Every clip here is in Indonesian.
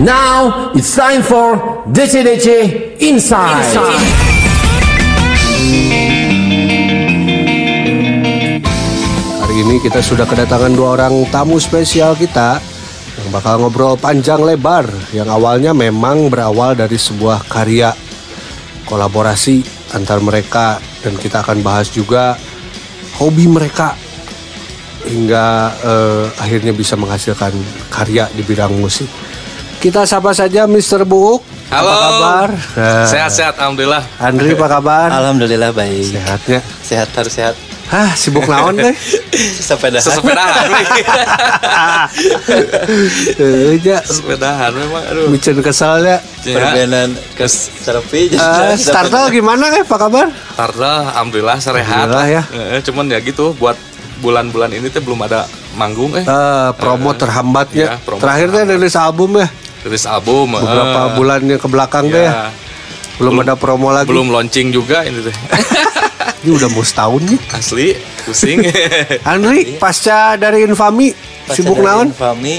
Now it's time for DC-DC Inside. Hari ini kita sudah kedatangan dua orang tamu spesial kita yang bakal ngobrol panjang lebar yang awalnya memang berawal dari sebuah karya kolaborasi antar mereka dan kita akan bahas juga hobi mereka hingga eh, akhirnya bisa menghasilkan karya di bidang musik. Kita sapa saja Mr. Buuk. Halo. Apa kabar? Nah, Sehat-sehat, alhamdulillah. Andri apa kabar? Alhamdulillah baik. Sehatnya. Sehat harus sehat. Hah, sibuk naon teh? Sepeda. Sesepedahan, weh. Heeh, ja. Sesepedahan memang, aduh. Micen keselnya. Ya, Perbenan ke terapi. Eh, Startel gimana eh? Apa kabar? Tarda, alhamdulillah serehat. Alhamdulillah, ya. Eh, cuman ya gitu, buat bulan-bulan ini tuh belum ada manggung eh. Eh, promo terhambatnya. iya, promo Terakhir teh rilis album ya. Rilis album. eh. Beberapa bulan yang ke belakang Ya. teh ya. Belum, ada promo lagi. Belum launching juga ini teh. Ini udah mau setahun nih. Asli, pusing. Andri, pasca dari Infami, sibuk naon? Kami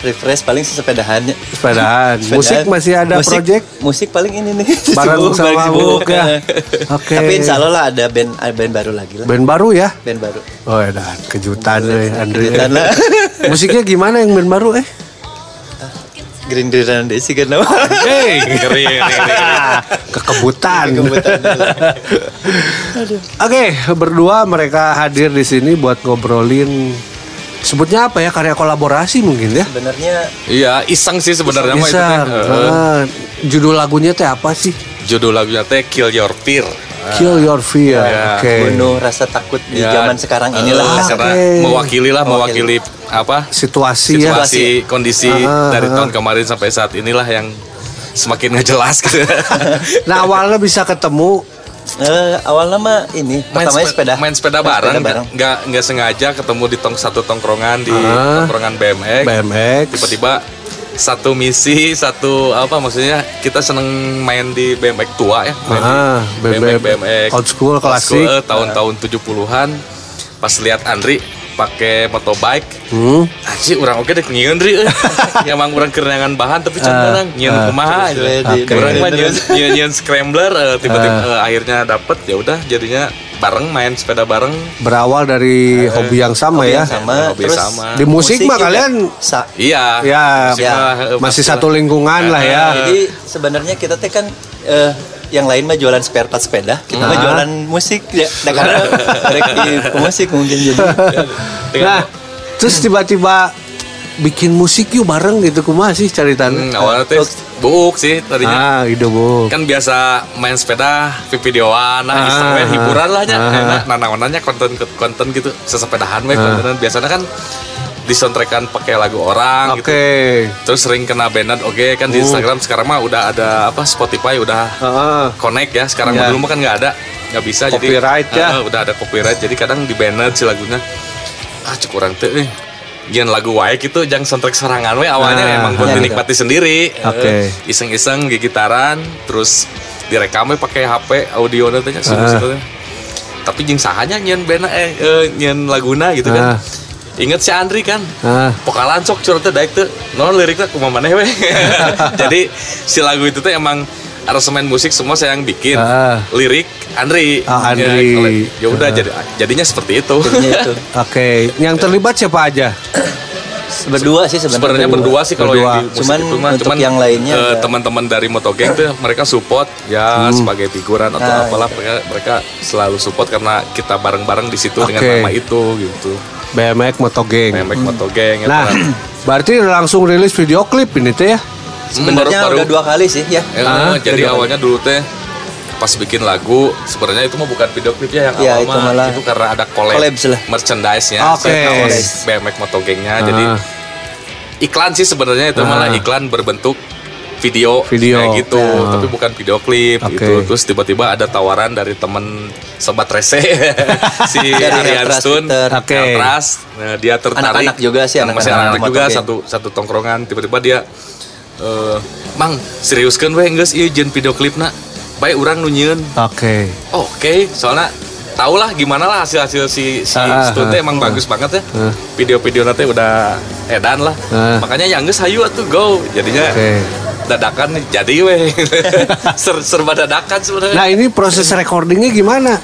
refresh paling sesepedahannya. Sepedaan. Musik masih ada musik, project? Musik paling ini nih. Bareng Sibuk, sama sibuk. ya. Oke. Tapi insya Allah lah ada band ada band baru lagi lah. Band baru ya? Band baru. Oh ya, kejutan deh Andri. Kejutan lah. Musiknya gimana yang band baru eh? Green Green Desi kan nama. Hei, ngeri. Kekebutan. Oke, berdua mereka hadir di sini buat ngobrolin sebutnya apa ya karya kolaborasi mungkin ya. Sebenarnya Iya, iseng sih sebenarnya itu Bisa. teh. Eh, Ah, judul lagunya teh apa sih? Judul lagunya teh Kill Your Fear. Kill Your Fear. Ya, Oke. bunuh rasa takut di Ya, zaman sekarang inilah. Ah, karena oke. mewakili lah mewakili apa Situasi, ya. situasi kondisi Ah, dari ah. tahun kemarin sampai saat inilah yang semakin nggak jelas gitu. Nah awalnya bisa ketemu Eh, awalnya mah ini main, pertamanya spe- sepeda. main sepeda Main bareng, bareng. nggak nggak sengaja ketemu di tong satu tongkrongan di Ah. tongkrongan BMX. BMX. Tiba-tiba satu misi, satu apa maksudnya kita seneng main di BMX tua ya. Main di Ah, BMX, BMX old school, klasik. eh, tahun-tahun 70-an. Pas lihat Andri pakai motobike, Hmm. Aji orang oke deh nyieun Ri. eh. Ya emang orang kerenangan bahan tapi Ah, can orang nyieun ah. kumaha. Orang mah nyieun scrambler eh, tiba-tiba eh, akhirnya dapet ya udah jadinya bareng main sepeda bareng. Berawal dari hobi yang sama Hobi ya. yang sama. Hobi Terus sama. Di musik mah juga kalian sa- Iya. ya musik ya, mah, eh, masih satu lingkungan lah ya. Jadi sebenarnya kita teh kan eh, yang lain mah jualan spare part sepeda, kita mah Ah. jualan musik ya. Nah, karena musik mungkin jadi. Nah, terus tiba-tiba bikin musik yuk bareng gitu kumaha sih caritan. Hmm, awalnya teh buuk sih tadinya. Ah, ide bu. Kan biasa main sepeda, videoan, nah Ah, iseng we, ah, hiburan lah nya. ah. Nah, naonannya konten konten gitu, sesepedahan we Ah. kontenan biasanya kan disoundtrackan pakai lagu orang Oke. gitu. Terus sering kena banned oke kan di Oh. Instagram sekarang mah udah ada apa Spotify udah Heeh. connect ya. Sekarang Ya. dulu mah kan nggak ada, nggak bisa Copyright jadi ya. eh, udah ada copyright jadi kadang di banned si lagunya. Ah cukup orang tuh nih. Jangan lagu wae gitu, jangan soundtrack serangan we awalnya Ah, emang buat ya, dinikmati sendiri. Oke. Eh, iseng-iseng gigitaran terus direkam we pakai HP audio nantinya Ah. tapi jeng sahanya nyen bena eh, eh nyen laguna gitu Ah. kan inget si Andri kan Ah. pokalan sok curhat teh daek teu non liriknya kumaha maneh we jadi si lagu itu tuh emang aransemen musik semua saya yang bikin Ah. lirik Andri Ah, Andri. Ya, kalau- ya udah Ah. jadi jadinya seperti itu. Oke, yang terlibat siapa aja? Berdua sih sebenarnya. sebenarnya berdua sih kalau Berdua. yang di musik Cuman itu mah untuk yang lainnya eh, enggak. teman-teman dari Motogeng tuh mereka support ya Hmm. sebagai figuran atau Nah, apalah mereka, mereka selalu support karena kita bareng-bareng di situ dengan Oke. nama itu gitu BMX Motogeng. Memek Motogeng ya Nah, Pak. berarti langsung rilis video klip ini teh ya? Sebenarnya baru- udah dua kali sih ya. Ya, Ah, jadi awalnya dulu teh pas bikin lagu sebenarnya itu mah bukan video klip ya yang Iya, awal itu mah malah itu karena ada collab, collabs lah. merchandise-nya Oke. kaos BMX Motogengnya jadi Ah. iklan sih sebenarnya itu Ah. malah iklan berbentuk video, Video. kayak gitu Ah. tapi bukan video klip Oke. gitu terus tiba-tiba ada tawaran dari temen sobat rese si Twitter. Oke. Eltras. Nah, dia tertarik Anak-anak juga sih, anak anak-anak anak juga satu satu tongkrongan tiba-tiba dia eh mang serius kan weh geus ieu jeung video klipna baik urang nu nyieun Oke. oke soalnya tau lah gimana lah hasil hasil si si Ah, ah, teh emang bagus banget ya Ah. video-video nanti udah edan lah Ah. makanya yang geus hayu atuh go jadinya Oke. dadakan nih, jadi weh Ser- serba dadakan sebenarnya Nah ini proses recordingnya gimana?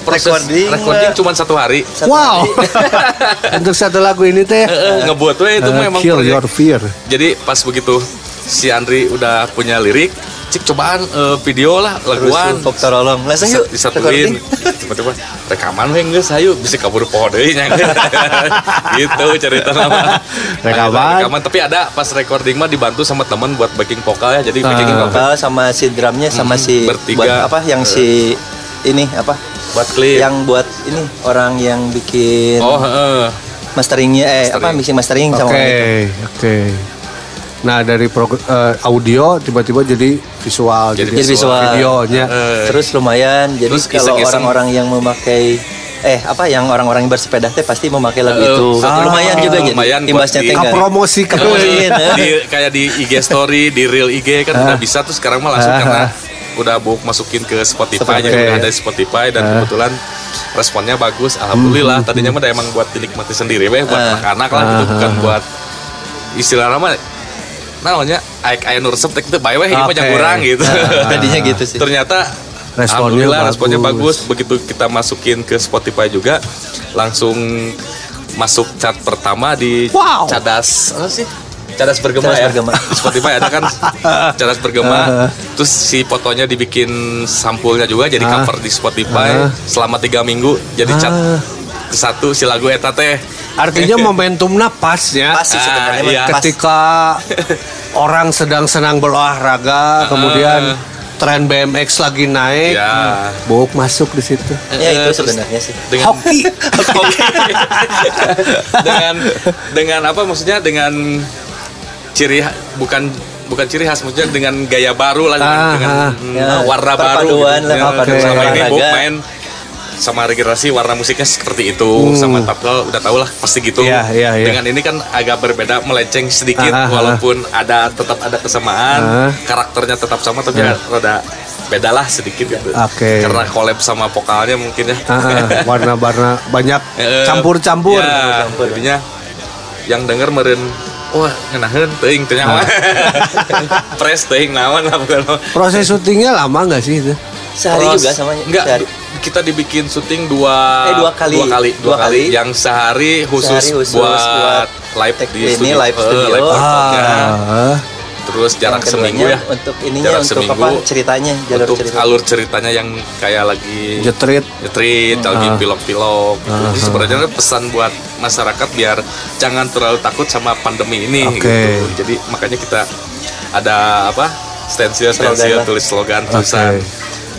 proses recording, recording, eh, cuma satu hari Satu wow. hari. Untuk satu lagu ini teh. Eh, ngebuat weh itu eh, mah emang kill proyek. your fear. jadi pas begitu si Andri udah punya lirik cik cobaan eh, video lah Terus laguan Pop Tarolong. Langsung yuk. disatuin tiba-tiba rekaman weh geus hayu bisa kabur pohon deui nya gitu cerita nama Rekaman. rekaman tapi ada pas recording mah dibantu sama teman buat backing vokal ya jadi Ah. backing vokal Vokal sama si drumnya sama Hmm, si bertiga. buat apa yang si ini apa buat klip yang buat ini orang yang bikin oh heeh. masteringnya eh Mastering. apa mixing mastering Oke, sama oke. itu. Nah dari prog- eh, audio tiba-tiba jadi visual, Jadi Jadi visual. videonya. Eh, Terus lumayan jadi Terus kalau iseng-iseng. orang-orang yang memakai eh apa yang orang-orang yang bersepeda teh pasti memakai lagu Eh, itu. satu- lumayan juga jadi lumayan buat imbasnya di- teh. Kapromosi ke Kapromosiin, eh. di, kayak di IG story di real IG kan udah bisa tuh sekarang mah langsung Ah. karena udah buk masukin ke Spotify jadi udah ada di Spotify dan Ah. kebetulan responnya bagus alhamdulillah tadinya mah udah emang buat dinikmati sendiri weh buat Ah. anak-anak lah gitu Ah. bukan buat istilah nama namanya aik aya nu resep teh itu bae weh ieu mah Oke. jangan kurang gitu Ah, tadinya gitu sih. ternyata Responnya alhamdulillah bagus. responnya bagus begitu kita masukin ke Spotify juga langsung masuk chart pertama di Wow. cadas apa sih cadas bergema Cadas ya Bergema. Spotify ada kan cadas bergema terus si fotonya dibikin sampulnya juga jadi Ah. cover di Spotify Ah. selama tiga minggu jadi cat Satu si lagu eta teh Artinya momentumnya pas ya. Pas sih sebenarnya Ah, iya. pas. Ketika orang sedang senang berolahraga, kemudian tren BMX lagi naik, ya Buk masuk di situ. Ya itu Eh, sebenarnya sih. dengan Hoki. Dengan dengan apa maksudnya dengan ciri bukan bukan ciri khas maksudnya dengan gaya baru lah dengan, Ah, dengan Ya, warna baru perpaduan lah, Ya, sama ini. Bob main sama regenerasi warna musiknya seperti itu sama Tapkel udah tau lah pasti gitu. Iya, iya, iya. dengan ini kan agak berbeda melenceng sedikit Ah, ah, ah. walaupun ada tetap ada kesamaan Ah. karakternya tetap sama tapi Ah. rada beda lah sedikit gitu Oke. karena collab sama vokalnya mungkin ya Ah, warna-warna banyak Eh, campur-campur. ya, jadinya yang denger meren wah ngenahin Ah. nyawa press teuing naon lah bukan Proses syutingnya lama nggak sih itu? Sehari Terus, juga sama enggak sehari. Kita dibikin syuting dua Eh, dua kali. dua kali dua, Dua kali. kali. yang sehari khusus, Sehari khusus buat, buat live di ini, studio live Eh, studio. live performnya. Ah, terus jarak seminggu ya Untuk ininya Jarak untuk seminggu. apa ceritanya jalur untuk cerita. alur ceritanya yang kayak lagi jetrit. Lagi Ah. pilok-pilok. gitu. Jadi sebenarnya pesan buat masyarakat biar jangan terlalu takut sama pandemi ini Oke. gitu. Jadi makanya kita ada apa? stensil stensil tulis slogan tulisan Oke.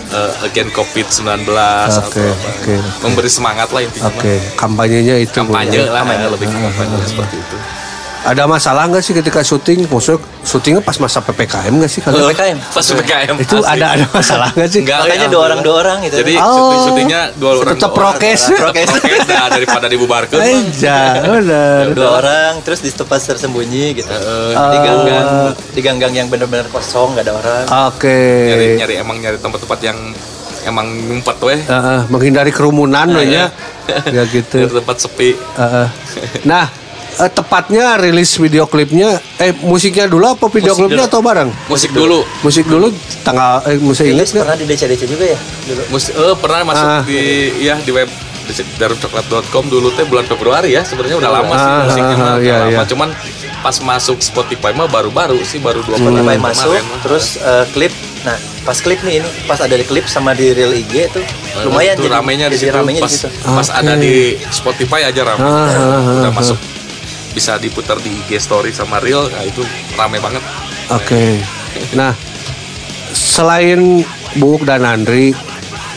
Eh, again COVID-19 Oke, atau apa. oke, oke. Memberi semangat lah intinya. Oke, kampanyenya itu. Kampanye ya. lah, lebih ke kampanye seperti itu. Ada masalah nggak sih ketika syuting? Maksudnya syutingnya pas masa ppkm nggak sih? Kalau PPKM. Pas PPKM. itu asli. ada ada masalah nggak sih? Enggak, Makanya ya, dua orang dua orang gitu. Jadi Oh. syuting syutingnya dua orang. Tetap dua orang. prokes. Prokes. nah, daripada dibubarkan. Aja, benar. dua orang terus di tempat tersembunyi gitu. Eh, di ganggang di ganggang yang benar-benar kosong nggak ada orang. Oke. nyari nyari emang nyari tempat-tempat yang emang ngumpet weh Eh, eh, menghindari kerumunan loh ya. Ya gitu. Tempat sepi Eh, eh. Nah, eh, tepatnya rilis video klipnya eh musiknya dulu apa video Musik klipnya dulu. atau bareng? musik dulu Musik dulu tanggal eh musik ingat nggak? pernah di DC-DC juga ya dulu. musik eh pernah masuk Ah. di ya di web darumcoklat.com dulu teh bulan Februari ya sebenarnya udah lama sih Ah, musiknya ah, iya, lama iya. cuman pas masuk Spotify mah baru-baru sih baru dua Spotify bulan masuk kemarin. terus eh, klip nah pas klip nih ini pas ada di klip sama di real IG tuh Eh, lumayan itu jadi ramenya di situ ramenya pas, di situ pas Oke. ada di Spotify aja rame Ah, ah, ah, udah ah. masuk bisa diputar di IG story sama reel nah itu rame banget Oke. Nah, selain Buk dan Andri,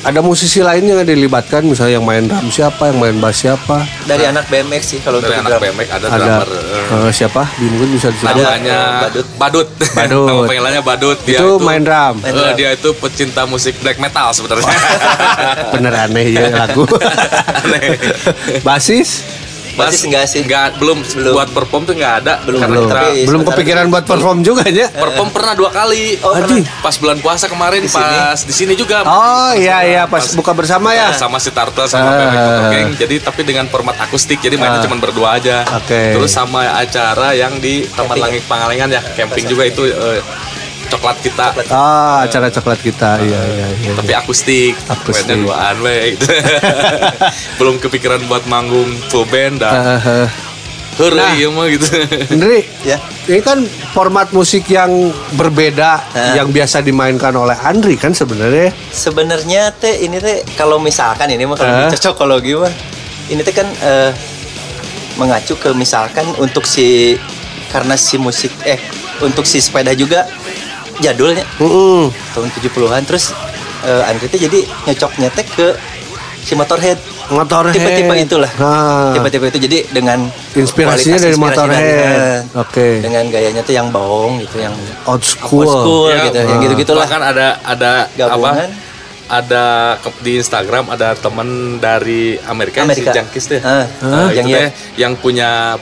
ada musisi lain yang dilibatkan misalnya yang main drum siapa, yang main bass siapa? dari anak BMX sih kalau dari anak drum. BMX ada, Ada drummer eh, eh, siapa? Di mungkin bisa disebut. Ada. namanya Badut. Badut Badut. Nama panggilannya Badut Dia Itu main drum. Main Eh, drum. dia itu pecinta musik black metal sebenarnya. Bener aneh ya lagu. Aneh. Basis Basis enggak sih? Enggak, belum, Belum. buat perform tuh enggak ada. Belum, Karena belum. kita Tapi- Belum kepikiran buat perform juga ya? perform pernah dua kali. Oh, Adi. Pas bulan puasa kemarin Di sini? pas di sini juga. Oh iya iya pas buka bersama ya. sama si Turtle sama Ah. Pepek Photo Gang. Jadi tapi dengan format akustik jadi mainnya Ah. cuma berdua aja. Oke. Terus sama acara yang di Taman. Langit Pangalengan ya, camping juga itu eh, coklat kita. Ah acara coklat kita iya iya iya. Tapi akustik, Akustik. duaan we gitu. Belum kepikiran buat manggung full band dah. Eh, eh. Heureuy Nah. ieu mah gitu. Indri, Ya. ini kan format musik yang berbeda Hah? yang biasa dimainkan oleh Andri kan sebenarnya. Sebenarnya teh ini teh kalau misalkan ini mah kalau cocokologi mah ini teh kan eh, mengacu ke misalkan untuk si karena si musik eh untuk si sepeda juga jadulnya Mm-mm. tahun 70-an terus eh, Andri teh jadi nyocoknya teh ke si Motorhead Motorhead. tipe-tipe itulah Nah. tipe-tipe itu jadi dengan Inspirasinya dari inspirasi Motorhead. Oke. dengan gayanya tuh yang bawong gitu yang Old school. old school Ya, gitu yang gitu gitulah Bahkan ada ada Gabungan. apa? Ada di Instagram ada temen dari Amerika, Amerika. si Jangkis teh. Ah, Nah, yang itu iya. teh yang punya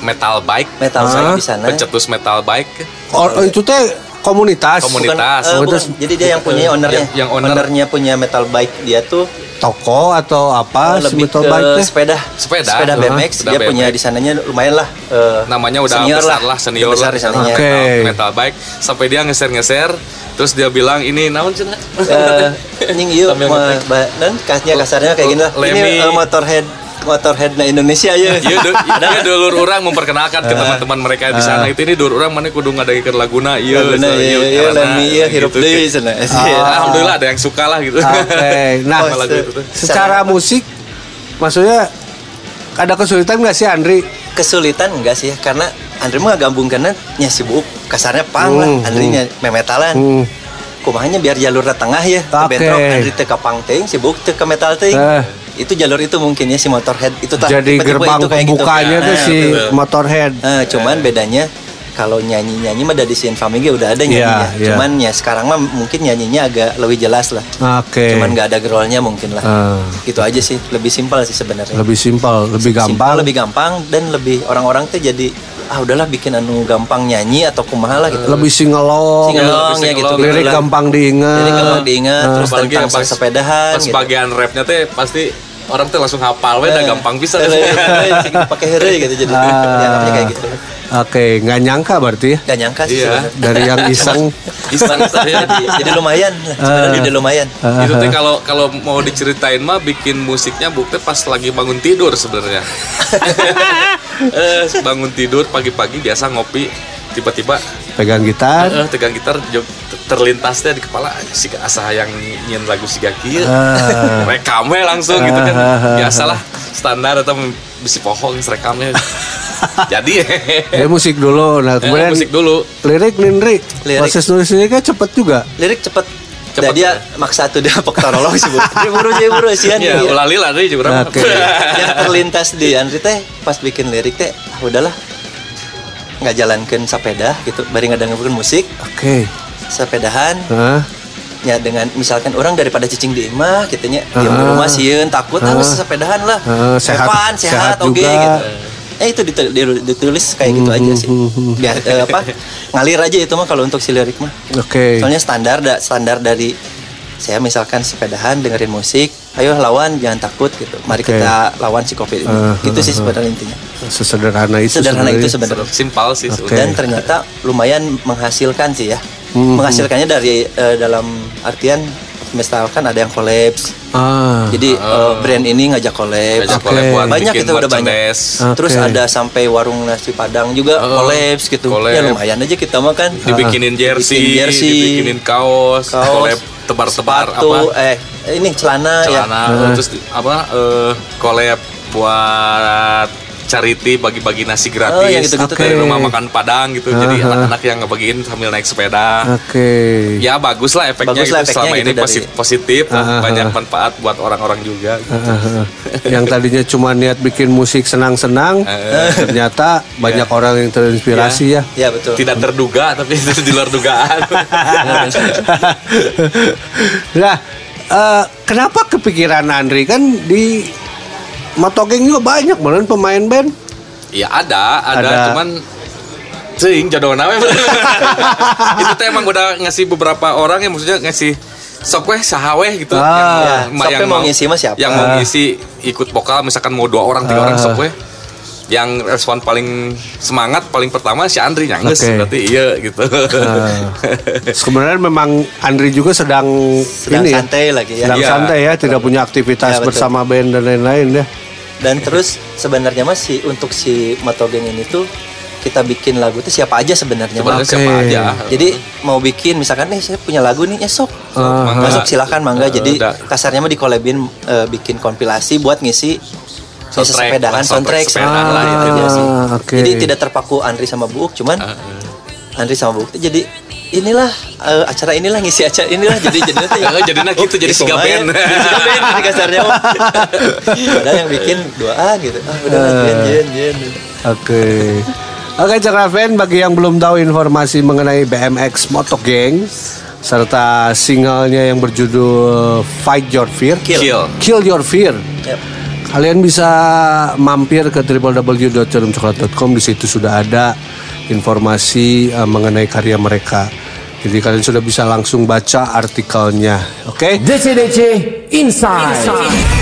metal bike, metal Ah. bike di sana pencetus metal bike. Oh, oh, itu teh komunitas. Komunitas. Bukan, eh, Komunitas. bukan. Jadi dia yang punya ownernya. Yang- yang owner. ownernya punya metal bike dia tuh Toko atau apa eh, si lebih metal ke bike sepeda. Sepeda. Sepeda Uh-huh. BMX. Sepeda dia punya BMX. di sananya lumayan lah. eh, namanya udah senior besar lah, senior Udah besar lah di sananya. Oke. Metal- metal bike sampai dia ngeser-ngeser terus dia bilang ini naon cenah Eh, nying ieu ba- dan kasnya kasarnya kayak gini lah. Ini eh, motorhead motorhead na Indonesia ya. Iya, du- iya dulur orang memperkenalkan ke teman-teman mereka di sana itu ini dulur orang mana kudu ngadengikeun laguna ieu Laguna, so, iya, iya, karena Lemmy, iya, hirup gitu. deui cenah. Ah, Alhamdulillah ada yang suka lah gitu. Oke. Nah, Sama lagu itu tuh. secara musik maksudnya ada kesulitan nggak sih Andri? Kesulitan enggak sih? Karena Andri mah gabungkan nya sibuk kasarnya pang lah. Hmm, Andri nya memetalan. Hmm. kumahnya biar jalur tengah ya ke bentrok Andri teu ka pang teuing sibuk teu ka metal teuing Eh. Itu jalur itu mungkin ya si motorhead itu tah Jadi tipe-tipe gerbang itu kayak gitu. pembukanya tuh Nah, si betul. Motorhead. Nah, cuman bedanya kalau nyanyi-nyanyi mah dari si Infamy ge udah ada Iya, nyanyinya. iya. Cuman ya sekarang mah mungkin nyanyinya agak lebih jelas lah. Oke. Cuman nggak ada gerolnya mungkin lah. Ah. Gitu aja sih, lebih simpel sih sebenarnya. lebih simpel, lebih gampang. lebih gampang dan lebih orang-orang tuh jadi ah udahlah bikin anu gampang nyanyi atau kumaha lah gitu. lebih singelong. Singelong lebih ya gitu. Lirik gampang diingat. Jadi gampang diingat terus Apalagi tentang yang pas- sepedahan Pas gitu. bagian rapnya teh pasti orang tuh langsung hafal we udah Eh, gampang bisa eh, eh, pakai here gitu jadi Ah. dianggapnya kayak gitu Oke, nggak nyangka berarti ya gak nyangka sih Iya. sebenarnya. dari yang iseng. Iseng saya jadi, jadi lumayan lah, sebenarnya jadi lumayan itu teh kalau kalau mau diceritain mah bikin musiknya bukti pas lagi bangun tidur sebenarnya. eh bangun tidur pagi-pagi biasa ngopi tiba-tiba Pegang gitar. eh, tegang gitar terlintasnya di kepala si asa yang nyin lagu si Gaki Ah. rekamnya langsung gitu kan Ah, ah, ah, biasalah standar atau bisi pohon rekamnya jadi Ya musik dulu. Nah, eh, kemudian musik dulu lirik. Lirik. Proses nulisnya kan cepet juga. lirik cepet Cepet. Jadi dia maksa tuh dia pektorolog sih bu dia buru dia buru sian ya iya. ulali lah deh juga Oke. yang terlintas di Andri teh pas bikin lirik teh ah, udahlah nggak jalankan sepeda gitu bari ngedengerin musik Oke. sepedahan Hah? ya dengan misalkan orang daripada cicing di imah gitu nya di Ah. rumah sieun takut Ah. harus sepedahan lah Ah, sehat- Evan, sehat sehat, oke juga. gitu eh itu ditul- ditul- ditulis kayak gitu aja sih biar eh, apa ngalir aja itu mah kalau untuk si lirik mah Oke. soalnya standar da, standar dari saya misalkan sepedahan dengerin musik ayo lawan jangan takut gitu mari kita lawan si covid ini gitu ah, sih sebenarnya intinya Sesederhana itu. sederhana itu sebenarnya. sebenarnya simpel sih sebenarnya. dan ternyata lumayan menghasilkan sih ya Hmm. menghasilkannya dari eh, dalam artian misalkan ada yang kolaps Ah. jadi eh, brand ini ngajak collab. Ngajak buat banyak itu udah banyak. Oke. terus ada sampai warung nasi padang juga Oh, collabs gitu. Collab. ya lumayan aja kita mah kan. Dibikinin jersey, Bikin jersey, dibikinin kaos, kaos, collab tebar-tebar sepatu apa? eh ini celana, ya. Celana terus di- apa eh collab buat charity bagi-bagi nasi gratis Oh, yang gitu-gitu dari tuh. rumah makan Padang gitu. Jadi Aha. anak-anak yang ngebagiin sambil naik sepeda. Oke. Ya bagus lah efeknya, Bagus lah gitu. efeknya selama gitu ini dari- posi- positif Aha. banyak manfaat buat orang-orang juga. gitu. Ah, ah. yang tadinya cuma niat bikin musik senang-senang, Eh. ternyata banyak orang yang terinspirasi ya. ya betul Tidak terduga tapi itu di luar dugaan. nah, eh, kenapa kepikiran Andri kan di Motogeng juga banyak beneran pemain band. Iya ada, ada, Ada. cuman cing jodoh nawe. itu teh emang udah ngasih beberapa orang yang maksudnya ngasih sok weh sahaweh gitu Ah. yang, Ya, sok weh mau ngisi mah siapa? yang mau ngisi ikut vokal misalkan mau dua orang tiga Ah. orang sok weh yang respon paling semangat paling pertama si Andri nyangges Oke. berarti iya gitu Ah. Sebenarnya memang Andri juga sedang, Sedang ini ya, santai lagi ya. sedang Iya. santai ya, tidak punya aktivitas Ya, betul. bersama band dan lain-lain ya. Dan terus sebenarnya mah si untuk si Motogeng ini tuh kita bikin lagu tuh siapa aja sebenarnya sebenarnya siapa aja Jadi mau bikin misalkan nih saya punya lagu nih ya sok. Ah. Masuk silahkan mangga. Eh, Jadi udah. kasarnya mah dikolabin eh, bikin kompilasi buat ngisi Soundtrack, sepedahan soundtrack soundtrack sepedaan lah itu ah, aja sih. oke. Jadi tidak terpaku Andri sama Buuk cuman Ah, Andri sama Buuk jadi inilah eh, acara inilah ngisi acara inilah jadi jadi nanti jadinya gitu, jadi siga band. jadi jadi kasarnya. Padahal yang bikin doa gitu ah udah lah jen jen jen Oke. Oke, Cakraven bagi yang belum tahu informasi mengenai BMX Moto Gang serta singlenya yang berjudul Fight Your Fear, Kill. Kill Your Fear. Yap. Kalian bisa mampir ke www.cerumcoklat.com di situ sudah ada informasi eh, mengenai karya mereka. Jadi kalian sudah bisa langsung baca artikelnya. Oke? DC DC Inside.